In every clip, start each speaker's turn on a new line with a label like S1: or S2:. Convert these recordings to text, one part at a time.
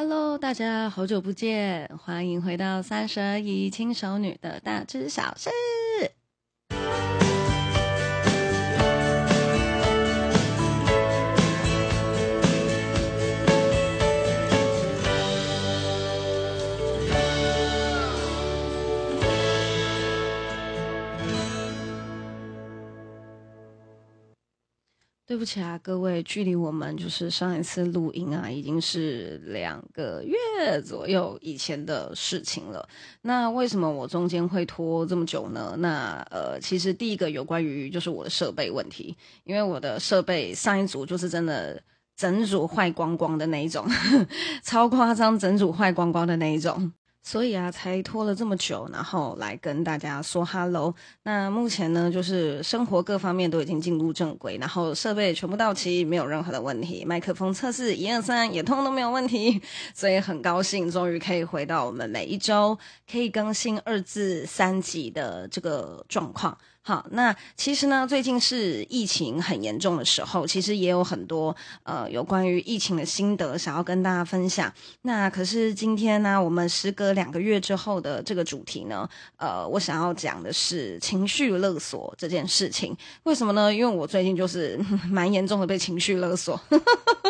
S1: Hello，大家好久不见，欢迎回到三十而已轻熟女的大知小事。对不起啊，各位，距离我们就是上一次录音啊，已经是两个月左右以前的事情了。那为什么我中间会拖这么久呢？那呃，其实第一个有关于就是我的设备问题，因为我的设备上一组就是真的整组坏光光的那一种，超夸张，整组坏光光的那一种。所以啊，才拖了这么久，然后来跟大家说 hello。那目前呢，就是生活各方面都已经进入正轨，然后设备全部到齐，没有任何的问题。麦克风测试一二三也通通都没有问题，所以很高兴，终于可以回到我们每一周可以更新二至三集的这个状况。好，那其实呢，最近是疫情很严重的时候，其实也有很多呃有关于疫情的心得想要跟大家分享。那可是今天呢，我们时隔两个月之后的这个主题呢，呃，我想要讲的是情绪勒索这件事情。为什么呢？因为我最近就是 蛮严重的被情绪勒索，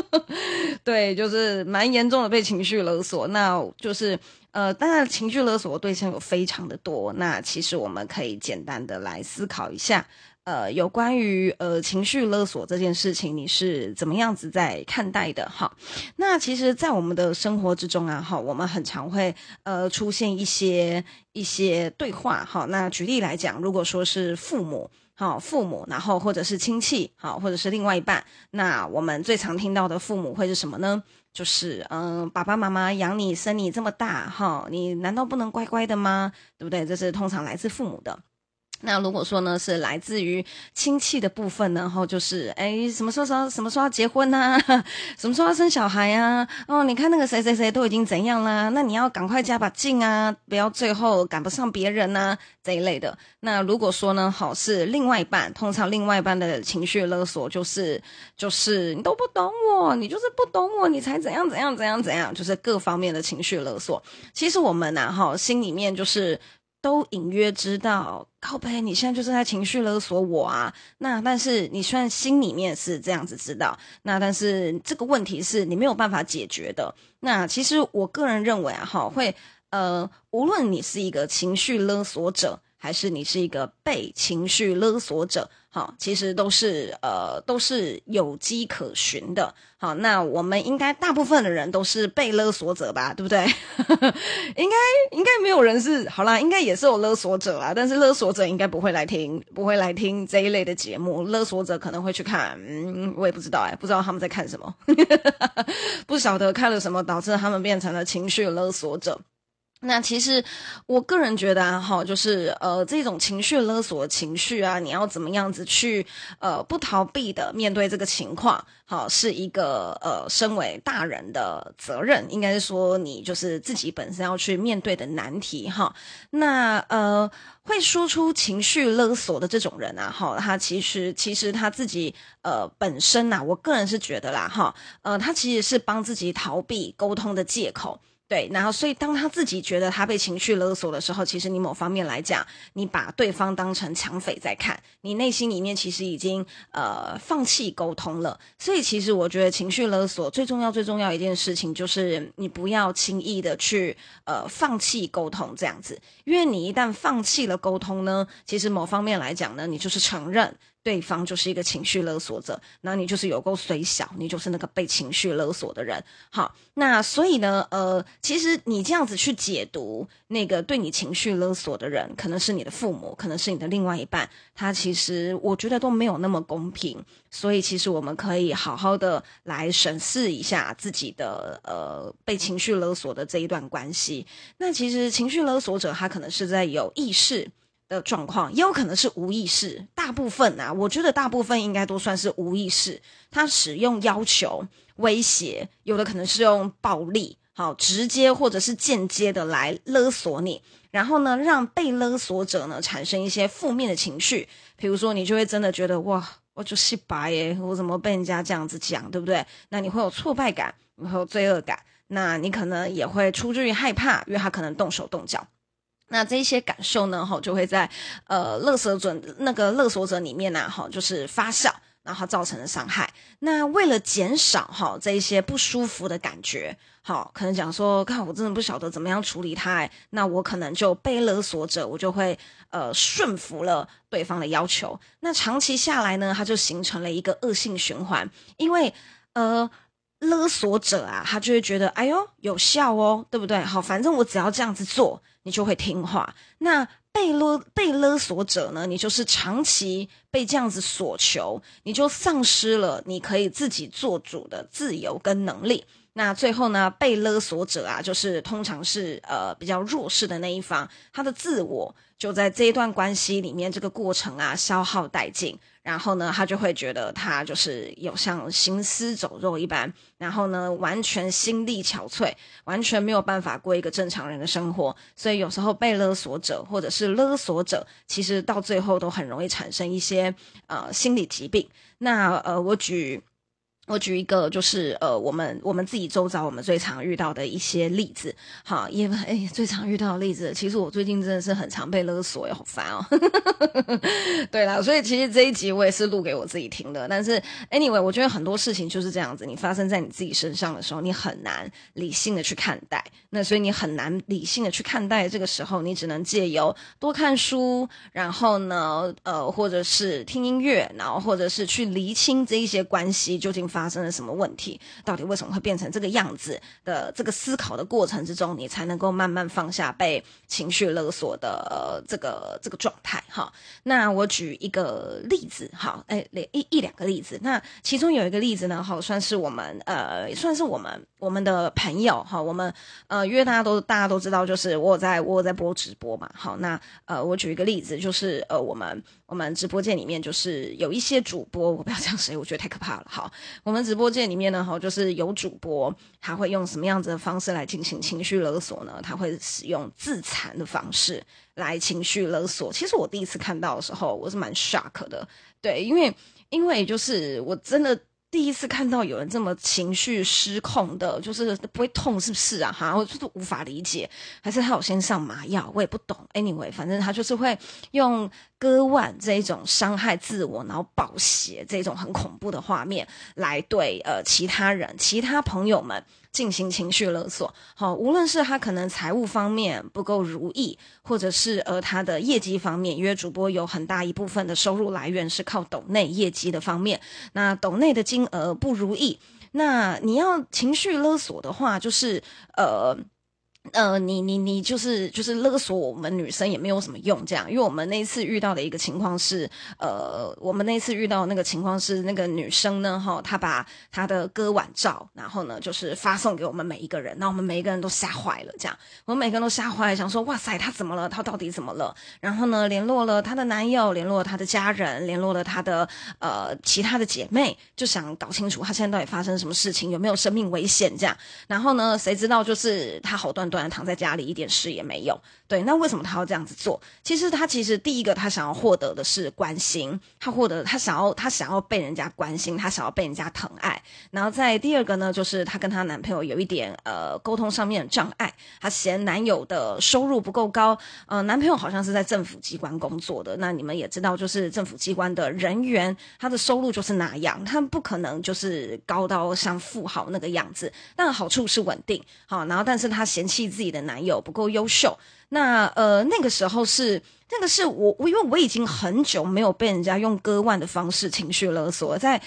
S1: 对，就是蛮严重的被情绪勒索，那就是。呃，当然，情绪勒索的对象有非常的多。那其实我们可以简单的来思考一下，呃，有关于呃情绪勒索这件事情，你是怎么样子在看待的？哈，那其实，在我们的生活之中啊，哈，我们很常会呃出现一些一些对话，哈。那举例来讲，如果说是父母，好，父母，然后或者是亲戚，好，或者是另外一半，那我们最常听到的父母会是什么呢？就是嗯，爸爸妈妈养你生你这么大哈，你难道不能乖乖的吗？对不对？这是通常来自父母的。那如果说呢，是来自于亲戚的部分，然后就是哎，什么时候说什么时候要结婚呐、啊？什么时候要生小孩啊？哦，你看那个谁谁谁都已经怎样啦？那你要赶快加把劲啊，不要最后赶不上别人呐、啊，这一类的。那如果说呢，好是另外一半，通常另外一半的情绪勒索就是就是你都不懂我，你就是不懂我，你才怎样怎样怎样怎样，就是各方面的情绪勒索。其实我们呐，哈，心里面就是。都隐约知道，靠背，你现在就是在情绪勒索我啊。那但是你虽然心里面是这样子知道，那但是这个问题是你没有办法解决的。那其实我个人认为啊，哈，会呃，无论你是一个情绪勒索者，还是你是一个被情绪勒索者。好，其实都是呃，都是有迹可循的。好，那我们应该大部分的人都是被勒索者吧，对不对？应该应该没有人是好啦，应该也是有勒索者啊，但是勒索者应该不会来听，不会来听这一类的节目。勒索者可能会去看，嗯，我也不知道哎，不知道他们在看什么，不晓得看了什么导致他们变成了情绪勒索者。那其实，我个人觉得啊，哈，就是呃，这种情绪勒索的情绪啊，你要怎么样子去呃不逃避的面对这个情况，好，是一个呃身为大人的责任，应该是说你就是自己本身要去面对的难题哈。那呃，会说出情绪勒索的这种人啊，哈，他其实其实他自己呃本身呐、啊，我个人是觉得啦，哈，呃，他其实是帮自己逃避沟通的借口。对，然后所以当他自己觉得他被情绪勒索的时候，其实你某方面来讲，你把对方当成抢匪在看，你内心里面其实已经呃放弃沟通了。所以其实我觉得情绪勒索最重要最重要一件事情就是你不要轻易的去呃放弃沟通这样子，因为你一旦放弃了沟通呢，其实某方面来讲呢，你就是承认。对方就是一个情绪勒索者，那你就是有够衰小，你就是那个被情绪勒索的人。好，那所以呢，呃，其实你这样子去解读那个对你情绪勒索的人，可能是你的父母，可能是你的另外一半，他其实我觉得都没有那么公平。所以其实我们可以好好的来审视一下自己的呃被情绪勒索的这一段关系。那其实情绪勒索者他可能是在有意识的状况，也有可能是无意识。大部分啊，我觉得大部分应该都算是无意识。他使用要求、威胁，有的可能是用暴力，好，直接或者是间接的来勒索你，然后呢，让被勒索者呢产生一些负面的情绪。比如说，你就会真的觉得哇，我就是白耶，我怎么被人家这样子讲，对不对？那你会有挫败感，你会有罪恶感。那你可能也会出于害怕，因为他可能动手动脚。那这些感受呢，哈，就会在呃勒索者那个勒索者里面呢，哈，就是发酵。然后造成的伤害。那为了减少哈这一些不舒服的感觉，好，可能讲说，看我真的不晓得怎么样处理他，那我可能就被勒索者，我就会呃顺服了对方的要求。那长期下来呢，它就形成了一个恶性循环，因为呃勒索者啊，他就会觉得，哎呦有效哦，对不对？好，反正我只要这样子做，你就会听话。那被勒被勒索者呢，你就是长期被这样子索求，你就丧失了你可以自己做主的自由跟能力。那最后呢，被勒索者啊，就是通常是呃比较弱势的那一方，他的自我就在这一段关系里面，这个过程啊消耗殆尽。然后呢，他就会觉得他就是有像行尸走肉一般，然后呢，完全心力憔悴，完全没有办法过一个正常人的生活。所以有时候被勒索者或者是勒索者，其实到最后都很容易产生一些呃心理疾病。那呃，我举。我举一个，就是呃，我们我们自己周遭我们最常遇到的一些例子，好，因为哎，最常遇到的例子，其实我最近真的是很常被勒索，也好烦哦。对啦，所以其实这一集我也是录给我自己听的。但是 anyway，我觉得很多事情就是这样子，你发生在你自己身上的时候，你很难理性的去看待。那所以你很难理性的去看待，这个时候你只能借由多看书，然后呢，呃，或者是听音乐，然后或者是去厘清这一些关系究竟发。发生了什么问题？到底为什么会变成这个样子的？这个思考的过程之中，你才能够慢慢放下被情绪勒索的、这个这个状态。哈，那我举一个例子，好，哎，一一两个例子。那其中有一个例子呢，好，算是我们呃，算是我们我们的朋友哈。我们呃，因为大家都大家都知道，就是我在我在播直播嘛。好，那呃，我举一个例子，就是呃，我们我们直播间里面就是有一些主播，我不要讲谁，我觉得太可怕了。好，我们直播间里面呢，哈，就是有主播，他会用什么样子的方式来进行情绪勒索呢？他会使用自残的方式来情绪勒索。其实我第一次看到的时候，我是蛮 shock 的，对，因为因为就是我真的。第一次看到有人这么情绪失控的，就是不会痛，是不是啊？哈，我就是无法理解，还是他有先上麻药，我也不懂。Anyway，反正他就是会用割腕这一种伤害自我，然后暴血这种很恐怖的画面来对呃其他人、其他朋友们。进行情绪勒索，好，无论是他可能财务方面不够如意，或者是呃他的业绩方面，因为主播有很大一部分的收入来源是靠抖内业绩的方面，那抖内的金额不如意，那你要情绪勒索的话，就是呃。呃，你你你就是就是勒索我们女生也没有什么用，这样，因为我们那一次遇到的一个情况是，呃，我们那一次遇到那个情况是，那个女生呢，哈，她把她的割腕照，然后呢，就是发送给我们每一个人，那我们每一个人都吓坏了，这样，我们每个人都吓坏，想说，哇塞，她怎么了？她到底怎么了？然后呢，联络了她的男友，联络了她的家人，联络了她的呃其他的姐妹，就想搞清楚她现在到底发生什么事情，有没有生命危险这样。然后呢，谁知道就是她好端端。躺在家里一点事也没有，对，那为什么他要这样子做？其实他其实第一个他想要获得的是关心，他获得他想要他想要被人家关心，他想要被人家疼爱。然后在第二个呢，就是她跟她男朋友有一点呃沟通上面的障碍，她嫌男友的收入不够高，呃，男朋友好像是在政府机关工作的。那你们也知道，就是政府机关的人员，他的收入就是那样，他不可能就是高到像富豪那个样子。但好处是稳定，好，然后但是她嫌弃。自己的男友不够优秀，那呃那个时候是。那个是我，我因为我已经很久没有被人家用割腕的方式情绪勒索，在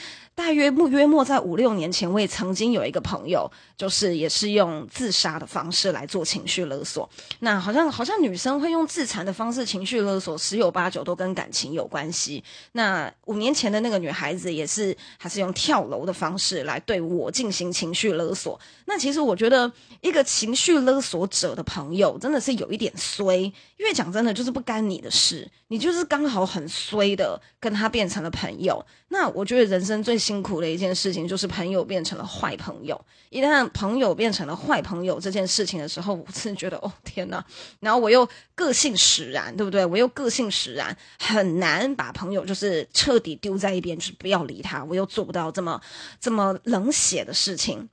S1: 大约约约莫在五六年前，我也曾经有一个朋友，就是也是用自杀的方式来做情绪勒索。那好像好像女生会用自残的方式情绪勒索，十有八九都跟感情有关系。那五年前的那个女孩子也是，还是用跳楼的方式来对我进行情绪勒索。那其实我觉得，一个情绪勒索者的朋友真的是有一点衰，因为讲真的，就是不干。你的事，你就是刚好很衰的跟他变成了朋友。那我觉得人生最辛苦的一件事情，就是朋友变成了坏朋友。一旦朋友变成了坏朋友这件事情的时候，我真的觉得哦天哪！然后我又个性使然，对不对？我又个性使然，很难把朋友就是彻底丢在一边，就是不要理他。我又做不到这么这么冷血的事情。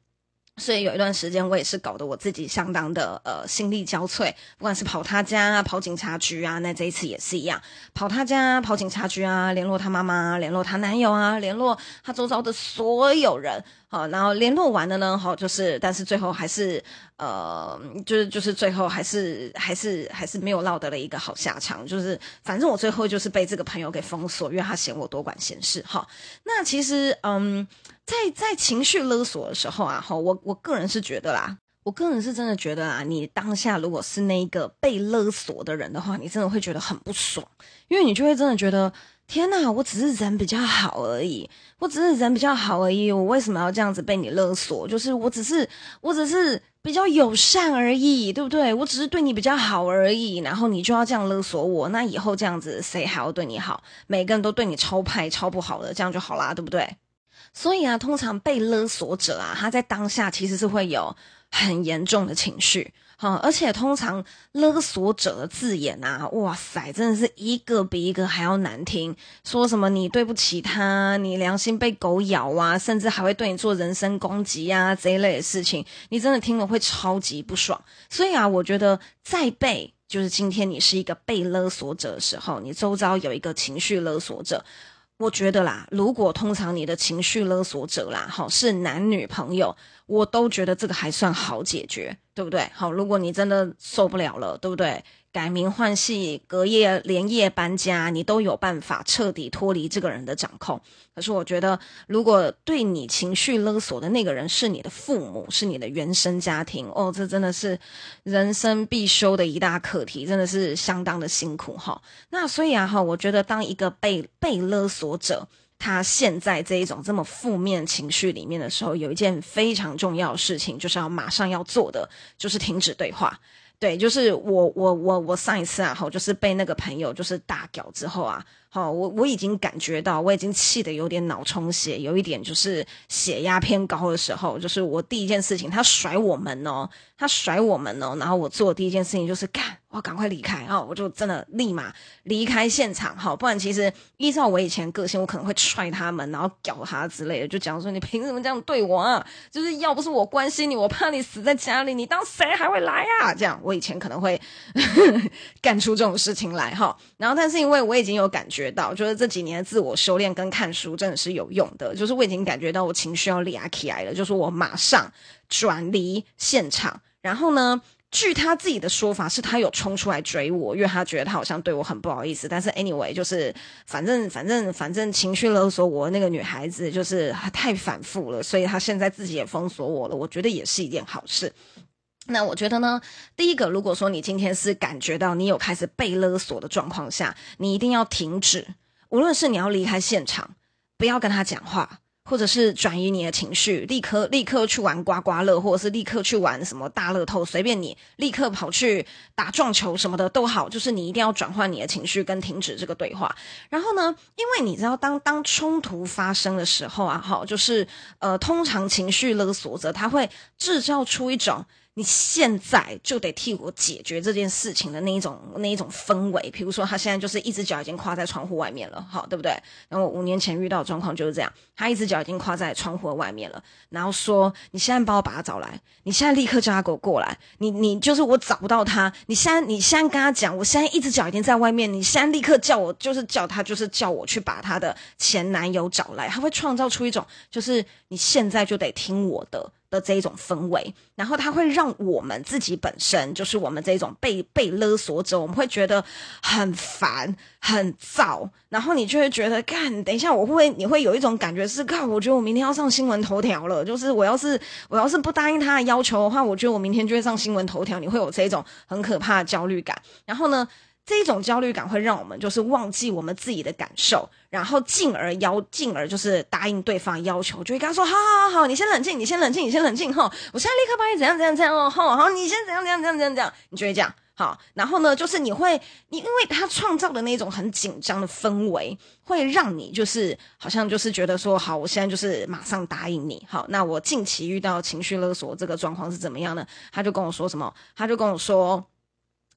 S1: 所以有一段时间，我也是搞得我自己相当的呃心力交瘁，不管是跑他家啊，跑警察局啊，那这一次也是一样，跑他家，跑警察局啊，联络他妈妈，联络他男友啊，联络他周遭的所有人，好，然后联络完了呢，好，就是，但是最后还是呃，就是就是最后还是还是还是没有落得了一个好下场，就是反正我最后就是被这个朋友给封锁，因为他嫌我多管闲事，哈，那其实嗯。在在情绪勒索的时候啊，哈，我我个人是觉得啦，我个人是真的觉得啊，你当下如果是那个被勒索的人的话，你真的会觉得很不爽，因为你就会真的觉得，天哪，我只是人比较好而已，我只是人比较好而已，我为什么要这样子被你勒索？就是我只是我只是比较友善而已，对不对？我只是对你比较好而已，然后你就要这样勒索我，那以后这样子谁还要对你好？每个人都对你超派超不好的，这样就好啦，对不对？所以啊，通常被勒索者啊，他在当下其实是会有很严重的情绪，哈，而且通常勒索者的字眼啊，哇塞，真的是一个比一个还要难听，说什么你对不起他，你良心被狗咬啊，甚至还会对你做人身攻击啊，这一类的事情，你真的听了会超级不爽。所以啊，我觉得在被就是今天你是一个被勒索者的时候，你周遭有一个情绪勒索者。我觉得啦，如果通常你的情绪勒索者啦，好，是男女朋友，我都觉得这个还算好解决，对不对？好，如果你真的受不了了，对不对？改名换姓、隔夜连夜搬家，你都有办法彻底脱离这个人的掌控。可是我觉得，如果对你情绪勒索的那个人是你的父母，是你的原生家庭，哦，这真的是人生必修的一大课题，真的是相当的辛苦哈。那所以啊哈，我觉得当一个被被勒索者，他现在这一种这么负面情绪里面的时候，有一件非常重要的事情，就是要马上要做的，就是停止对话。对，就是我我我我上一次啊，好，就是被那个朋友就是大屌之后啊，好，我我已经感觉到我已经气得有点脑充血，有一点就是血压偏高的时候，就是我第一件事情，他甩我们哦，他甩我们哦，然后我做的第一件事情就是干。我赶快离开啊！我就真的立马离开现场，好，不然其实依照我以前个性，我可能会踹他们，然后屌他之类的，就讲说你凭什么这样对我啊？就是要不是我关心你，我怕你死在家里，你当谁还会来啊？这样我以前可能会 干出这种事情来哈。然后，但是因为我已经有感觉到，就是这几年的自我修炼跟看书真的是有用的，就是我已经感觉到我情绪要俩起来了，就是我马上转离现场，然后呢。据他自己的说法，是他有冲出来追我，因为他觉得他好像对我很不好意思。但是 anyway，就是反正反正反正情绪勒索我那个女孩子就是太反复了，所以他现在自己也封锁我了。我觉得也是一件好事。那我觉得呢，第一个，如果说你今天是感觉到你有开始被勒索的状况下，你一定要停止，无论是你要离开现场，不要跟他讲话。或者是转移你的情绪，立刻立刻去玩刮刮乐，或者是立刻去玩什么大乐透，随便你，立刻跑去打撞球什么的都好，就是你一定要转换你的情绪跟停止这个对话。然后呢，因为你知道当当冲突发生的时候啊，哈，就是呃，通常情绪勒索者他会制造出一种。你现在就得替我解决这件事情的那一种那一种氛围，比如说他现在就是一只脚已经跨在窗户外面了，好，对不对？然后五年前遇到的状况就是这样，他一只脚已经跨在窗户的外面了，然后说：“你现在帮我把他找来，你现在立刻叫他给我过来，你你就是我找不到他，你现在你现在跟他讲，我现在一只脚已经在外面，你现在立刻叫我，就是叫他，就是叫我去把他的前男友找来，他会创造出一种就是你现在就得听我的。”的这一种氛围，然后它会让我们自己本身就是我们这种被被勒索者，我们会觉得很烦、很躁，然后你就会觉得，干，等一下，我会不会你会有一种感觉是，靠，我觉得我明天要上新闻头条了，就是我要是我要是不答应他的要求的话，我觉得我明天就会上新闻头条，你会有这种很可怕的焦虑感，然后呢，这一种焦虑感会让我们就是忘记我们自己的感受，然后进而要进而就是答应对方要求，就会跟他说：好好好好，你先冷静，你先冷静，你先冷静哈，我现在立刻帮你怎样怎样怎样哦，好好，你先怎样怎样怎样怎样怎样，你就会这样好。然后呢，就是你会你因为他创造的那种很紧张的氛围，会让你就是好像就是觉得说好，我现在就是马上答应你好。那我近期遇到情绪勒索这个状况是怎么样呢？他就跟我说什么？他就跟我说。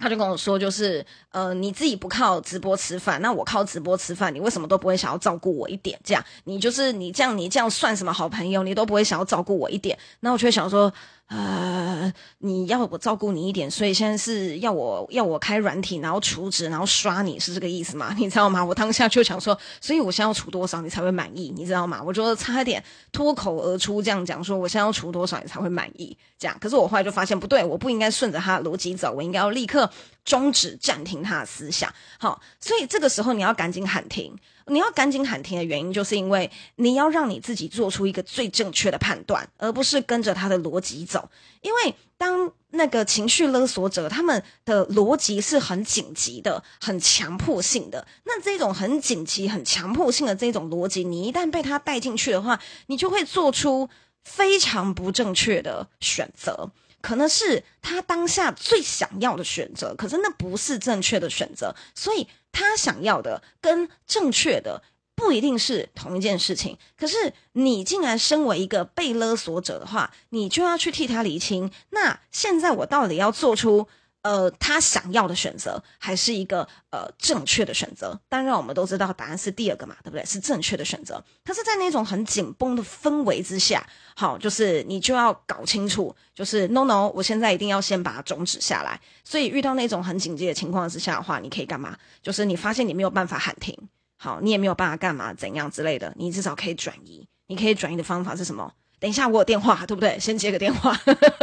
S1: 他就跟我说，就是呃，你自己不靠直播吃饭，那我靠直播吃饭，你为什么都不会想要照顾我一点？这样，你就是你这样，你这样算什么好朋友？你都不会想要照顾我一点？那我就想说。呃，你要我照顾你一点，所以现在是要我要我开软体，然后储值，然后刷你是这个意思吗？你知道吗？我当下就想说，所以我现在要储多少你才会满意？你知道吗？我觉得差点脱口而出这样讲，说我现在要储多少你才会满意？这样，可是我后来就发现不对，我不应该顺着他的逻辑走，我应该要立刻终止暂停他的思想。好，所以这个时候你要赶紧喊停。你要赶紧喊停的原因，就是因为你要让你自己做出一个最正确的判断，而不是跟着他的逻辑走。因为当那个情绪勒索者他们的逻辑是很紧急的、很强迫性的，那这种很紧急、很强迫性的这种逻辑，你一旦被他带进去的话，你就会做出非常不正确的选择。可能是他当下最想要的选择，可是那不是正确的选择，所以他想要的跟正确的不一定是同一件事情。可是你竟然身为一个被勒索者的话，你就要去替他厘清。那现在我到底要做出？呃，他想要的选择还是一个呃正确的选择。当然，我们都知道答案是第二个嘛，对不对？是正确的选择。可是，在那种很紧绷的氛围之下，好，就是你就要搞清楚，就是 no no，我现在一定要先把它终止下来。所以，遇到那种很紧急的情况之下的话，你可以干嘛？就是你发现你没有办法喊停，好，你也没有办法干嘛怎样之类的，你至少可以转移。你可以转移的方法是什么？等一下，我有电话，对不对？先接个电话，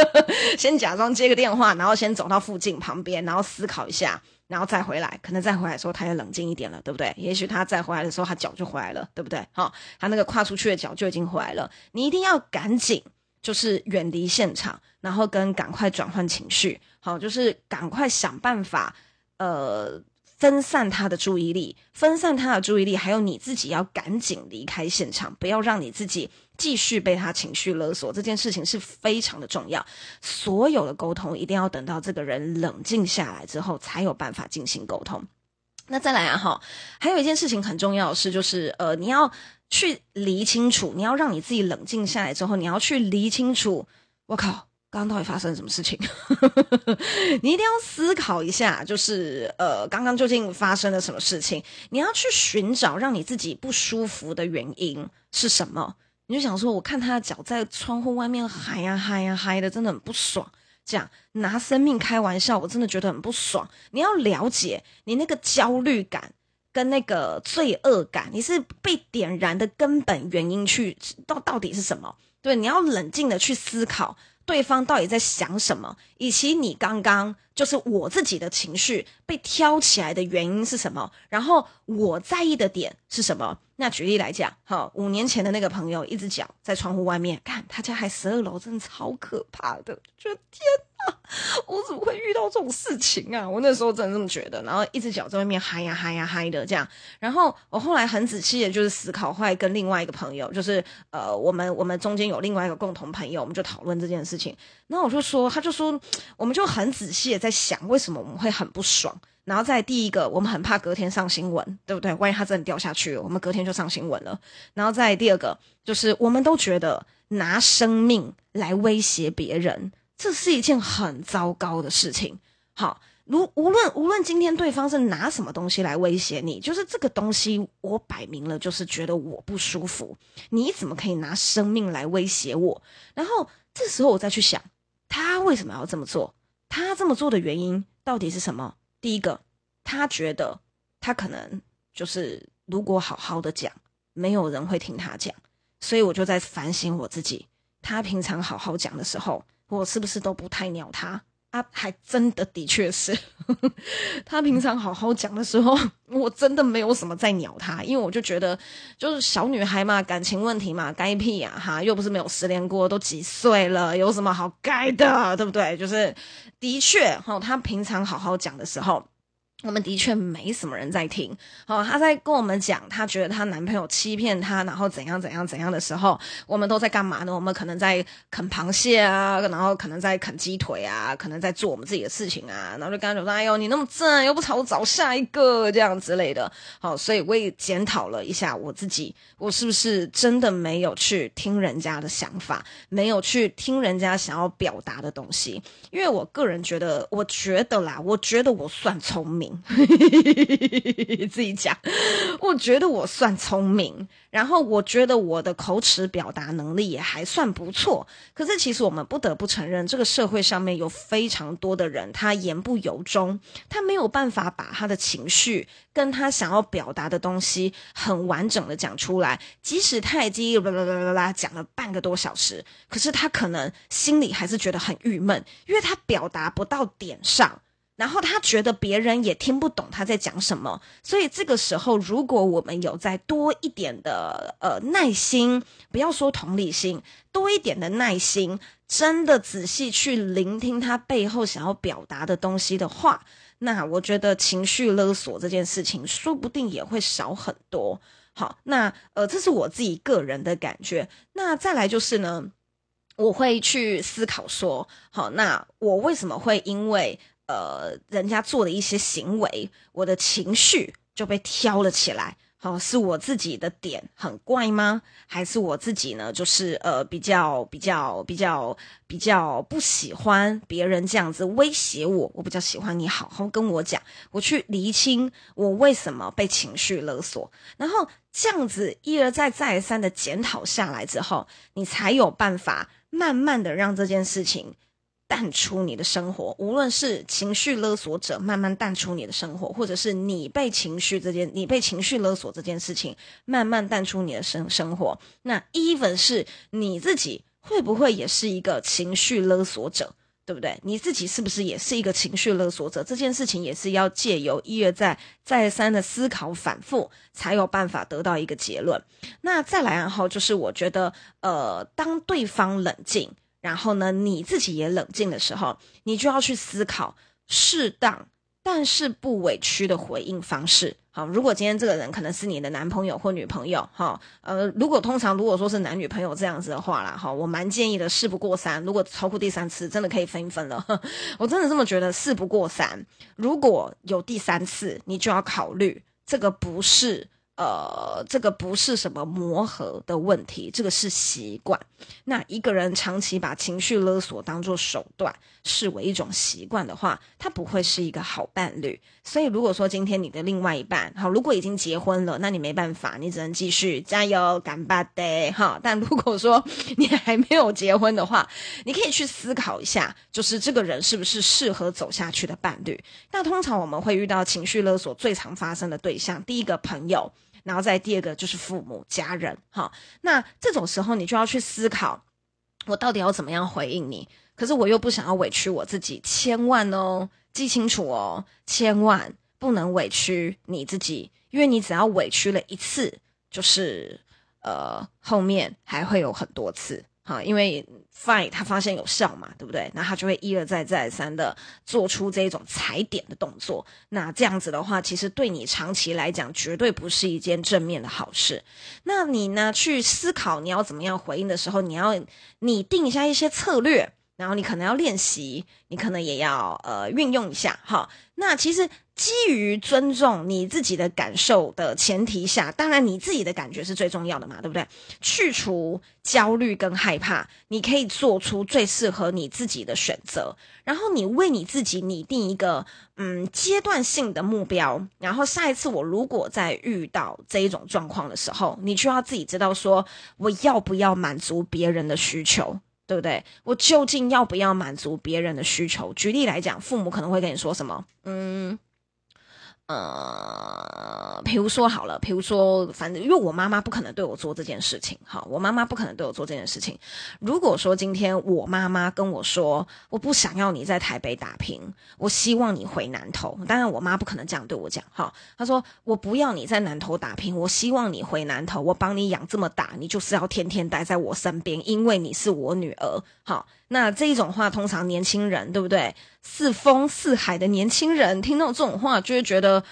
S1: 先假装接个电话，然后先走到附近旁边，然后思考一下，然后再回来。可能再回来的时候，他也冷静一点了，对不对？也许他再回来的时候，他脚就回来了，对不对？好，他那个跨出去的脚就已经回来了。你一定要赶紧，就是远离现场，然后跟赶快转换情绪，好，就是赶快想办法，呃。分散他的注意力，分散他的注意力，还有你自己要赶紧离开现场，不要让你自己继续被他情绪勒索。这件事情是非常的重要。所有的沟通一定要等到这个人冷静下来之后，才有办法进行沟通。那再来啊，哈，还有一件事情很重要的是，就是呃，你要去理清楚，你要让你自己冷静下来之后，你要去理清楚。我靠！刚刚到底发生了什么事情？你一定要思考一下，就是呃，刚刚究竟发生了什么事情？你要去寻找让你自己不舒服的原因是什么？你就想说，我看他的脚在窗户外面嗨呀嗨呀嗨的，真的很不爽。这样拿生命开玩笑，我真的觉得很不爽。你要了解你那个焦虑感跟那个罪恶感，你是被点燃的根本原因去到到底是什么？对，你要冷静的去思考。对方到底在想什么？以及你刚刚就是我自己的情绪被挑起来的原因是什么？然后我在意的点是什么？那举例来讲，哈，五年前的那个朋友，一只脚在窗户外面，看他家还十二楼，真的超可怕的，这天，我怎么会遇到这种事情啊？我那时候真的这么觉得，然后一只脚在外面嗨呀嗨呀嗨的这样，然后我后来很仔细的就是思考，后来跟另外一个朋友，就是呃，我们我们中间有另外一个共同朋友，我们就讨论这件事情，然后我就说，他就说，我们就很仔细的在想，为什么我们会很不爽。然后再第一个，我们很怕隔天上新闻，对不对？万一他真的掉下去了，我们隔天就上新闻了。然后再第二个，就是我们都觉得拿生命来威胁别人，这是一件很糟糕的事情。好，如无论无论今天对方是拿什么东西来威胁你，就是这个东西我摆明了就是觉得我不舒服，你怎么可以拿生命来威胁我？然后这时候我再去想，他为什么要这么做？他这么做的原因到底是什么？第一个，他觉得他可能就是如果好好的讲，没有人会听他讲，所以我就在反省我自己。他平常好好讲的时候，我是不是都不太鸟他？啊，还真的的确是，他平常好好讲的时候，我真的没有什么在鸟他，因为我就觉得就是小女孩嘛，感情问题嘛，该屁呀哈，又不是没有失恋过，都几岁了，有什么好该的，对不对？就是的确哈，他平常好好讲的时候，我们的确没什么人在听，哦，她在跟我们讲，她觉得她男朋友欺骗她，然后怎样怎样怎样的时候，我们都在干嘛呢？我们可能在啃螃蟹啊，然后可能在啃鸡腿啊，可能在做我们自己的事情啊，然后就跟她说：“哎呦，你那么正，又不朝我找下一个这样之类的。”好，所以我也检讨了一下我自己，我是不是真的没有去听人家的想法，没有去听人家想要表达的东西？因为我个人觉得，我觉得啦，我觉得我算聪明。自己讲，我觉得我算聪明，然后我觉得我的口齿表达能力也还算不错。可是其实我们不得不承认，这个社会上面有非常多的人，他言不由衷，他没有办法把他的情绪跟他想要表达的东西很完整的讲出来。即使他已经啦啦啦啦啦讲了半个多小时，可是他可能心里还是觉得很郁闷，因为他表达不到点上。然后他觉得别人也听不懂他在讲什么，所以这个时候，如果我们有再多一点的呃耐心，不要说同理心，多一点的耐心，真的仔细去聆听他背后想要表达的东西的话，那我觉得情绪勒索这件事情说不定也会少很多。好，那呃，这是我自己个人的感觉。那再来就是呢，我会去思考说，好，那我为什么会因为呃，人家做的一些行为，我的情绪就被挑了起来。好，是我自己的点很怪吗？还是我自己呢？就是呃，比较比较比较比较不喜欢别人这样子威胁我。我比较喜欢你好好跟我讲，我去厘清我为什么被情绪勒索。然后这样子一而再再而三的检讨下来之后，你才有办法慢慢的让这件事情。淡出你的生活，无论是情绪勒索者慢慢淡出你的生活，或者是你被情绪这件，你被情绪勒索这件事情慢慢淡出你的生生活，那 even 是你自己会不会也是一个情绪勒索者，对不对？你自己是不是也是一个情绪勒索者？这件事情也是要借由一而再、再三的思考、反复，才有办法得到一个结论。那再来然后就是我觉得，呃，当对方冷静。然后呢，你自己也冷静的时候，你就要去思考适当但是不委屈的回应方式。好，如果今天这个人可能是你的男朋友或女朋友，哈，呃，如果通常如果说是男女朋友这样子的话啦，哈，我蛮建议的，事不过三，如果超过第三次，真的可以分一分了。我真的这么觉得，事不过三，如果有第三次，你就要考虑这个不是。呃，这个不是什么磨合的问题，这个是习惯。那一个人长期把情绪勒索当做手段，视为一种习惯的话，他不会是一个好伴侣。所以，如果说今天你的另外一半，好，如果已经结婚了，那你没办法，你只能继续加油干巴的哈。但如果说 你还没有结婚的话，你可以去思考一下，就是这个人是不是适合走下去的伴侣。那通常我们会遇到情绪勒索最常发生的对象，第一个朋友。然后再第二个就是父母家人，哈，那这种时候你就要去思考，我到底要怎么样回应你？可是我又不想要委屈我自己，千万哦，记清楚哦，千万不能委屈你自己，因为你只要委屈了一次，就是呃，后面还会有很多次。好，因为 fine 他发现有效嘛，对不对？那他就会一而再再而三的做出这种踩点的动作。那这样子的话，其实对你长期来讲绝对不是一件正面的好事。那你呢，去思考你要怎么样回应的时候，你要拟定一下一些策略。然后你可能要练习，你可能也要呃运用一下哈。那其实基于尊重你自己的感受的前提下，当然你自己的感觉是最重要的嘛，对不对？去除焦虑跟害怕，你可以做出最适合你自己的选择。然后你为你自己拟定一个嗯阶段性的目标。然后下一次我如果再遇到这一种状况的时候，你就要自己知道说我要不要满足别人的需求。对不对？我究竟要不要满足别人的需求？举例来讲，父母可能会跟你说什么？嗯。呃，比如说好了，比如说，反正因为我妈妈不可能对我做这件事情，哈，我妈妈不可能对我做这件事情。如果说今天我妈妈跟我说，我不想要你在台北打拼，我希望你回南投。当然，我妈不可能这样对我讲，哈。她说我不要你在南投打拼，我希望你回南投，我帮你养这么大，你就是要天天待在我身边，因为你是我女儿，好。那这一种话，通常年轻人对不对？似风似海的年轻人听到这种话，就会觉得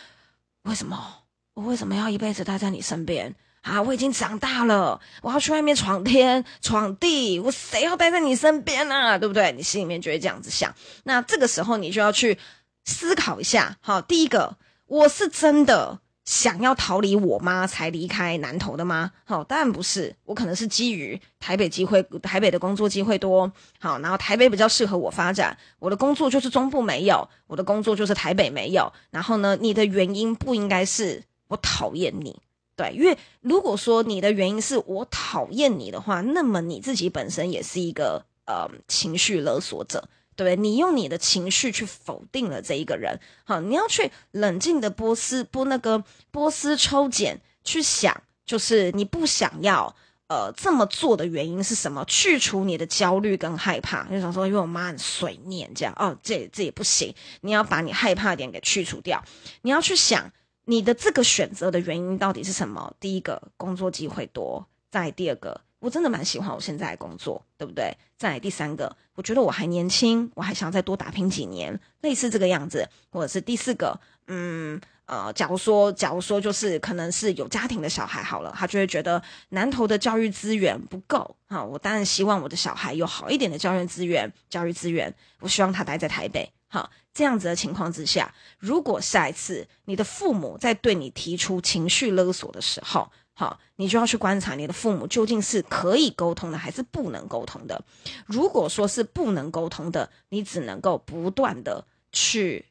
S1: 为什么我为什么要一辈子待在你身边啊？我已经长大了，我要去外面闯天闯地，我谁要待在你身边啊？对不对？你心里面就会这样子想。那这个时候你就要去思考一下。好，第一个，我是真的。想要逃离我妈才离开南投的吗？好，当然不是，我可能是基于台北机会，台北的工作机会多，好，然后台北比较适合我发展，我的工作就是中部没有，我的工作就是台北没有，然后呢，你的原因不应该是我讨厌你，对，因为如果说你的原因是我讨厌你的话，那么你自己本身也是一个呃情绪勒索者。对，你用你的情绪去否定了这一个人，好，你要去冷静的波斯波那个波斯抽检去想，就是你不想要呃这么做的原因是什么？去除你的焦虑跟害怕，就想说因为我妈很随念这样，哦，这这也不行，你要把你害怕点给去除掉，你要去想你的这个选择的原因到底是什么？第一个工作机会多，再第二个。我真的蛮喜欢我现在的工作，对不对？再来第三个，我觉得我还年轻，我还想再多打拼几年，类似这个样子，或者是第四个，嗯呃，假如说，假如说就是可能是有家庭的小孩好了，他就会觉得南投的教育资源不够哈，我当然希望我的小孩有好一点的教育资源，教育资源，我希望他待在台北，好，这样子的情况之下，如果下一次你的父母在对你提出情绪勒索的时候，好，你就要去观察你的父母究竟是可以沟通的还是不能沟通的。如果说是不能沟通的，你只能够不断的去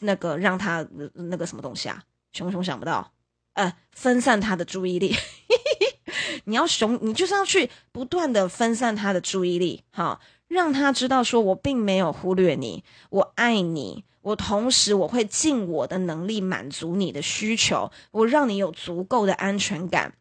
S1: 那个让他那个什么东西啊，熊熊想不到，呃，分散他的注意力。你要熊，你就是要去不断的分散他的注意力，好，让他知道说我并没有忽略你，我爱你。我同时我会尽我的能力满足你的需求，我让你有足够的安全感。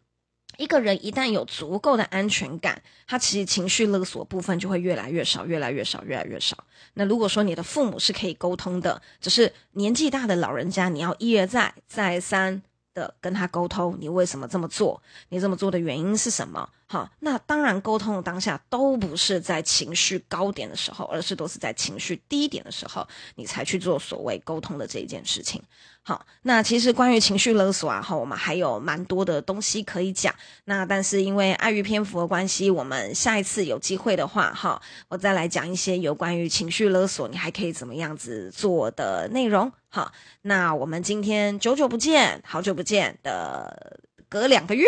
S1: 一个人一旦有足够的安全感，他其实情绪勒索部分就会越来越少，越来越少，越来越少。那如果说你的父母是可以沟通的，只是年纪大的老人家，你要一而再，再三。的跟他沟通，你为什么这么做？你这么做的原因是什么？好，那当然，沟通的当下都不是在情绪高点的时候，而是都是在情绪低点的时候，你才去做所谓沟通的这一件事情。好，那其实关于情绪勒索啊，哈，我们还有蛮多的东西可以讲。那但是因为碍于篇幅的关系，我们下一次有机会的话，哈，我再来讲一些有关于情绪勒索，你还可以怎么样子做的内容。好，那我们今天久久不见，好久不见的隔两个月，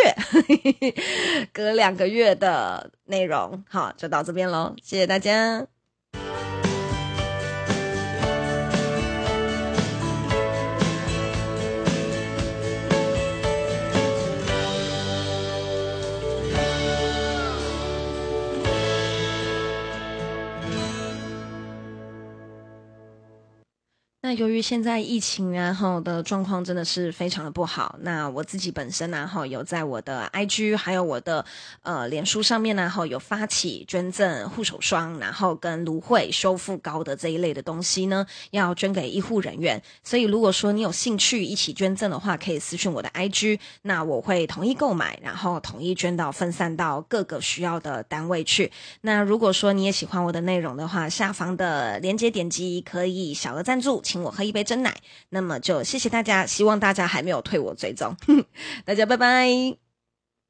S1: 隔两个月的内容，好，就到这边喽，谢谢大家。那由于现在疫情然后的状况真的是非常的不好，那我自己本身然后有在我的 IG 还有我的呃脸书上面然后有发起捐赠护手霜，然后跟芦荟修复膏的这一类的东西呢，要捐给医护人员。所以如果说你有兴趣一起捐赠的话，可以私讯我的 IG，那我会统一购买，然后统一捐到分散到各个需要的单位去。那如果说你也喜欢我的内容的话，下方的链接点击可以小额赞助，请。我喝一杯真奶，那么就谢谢大家，希望大家还没有退我追踪，大家拜拜。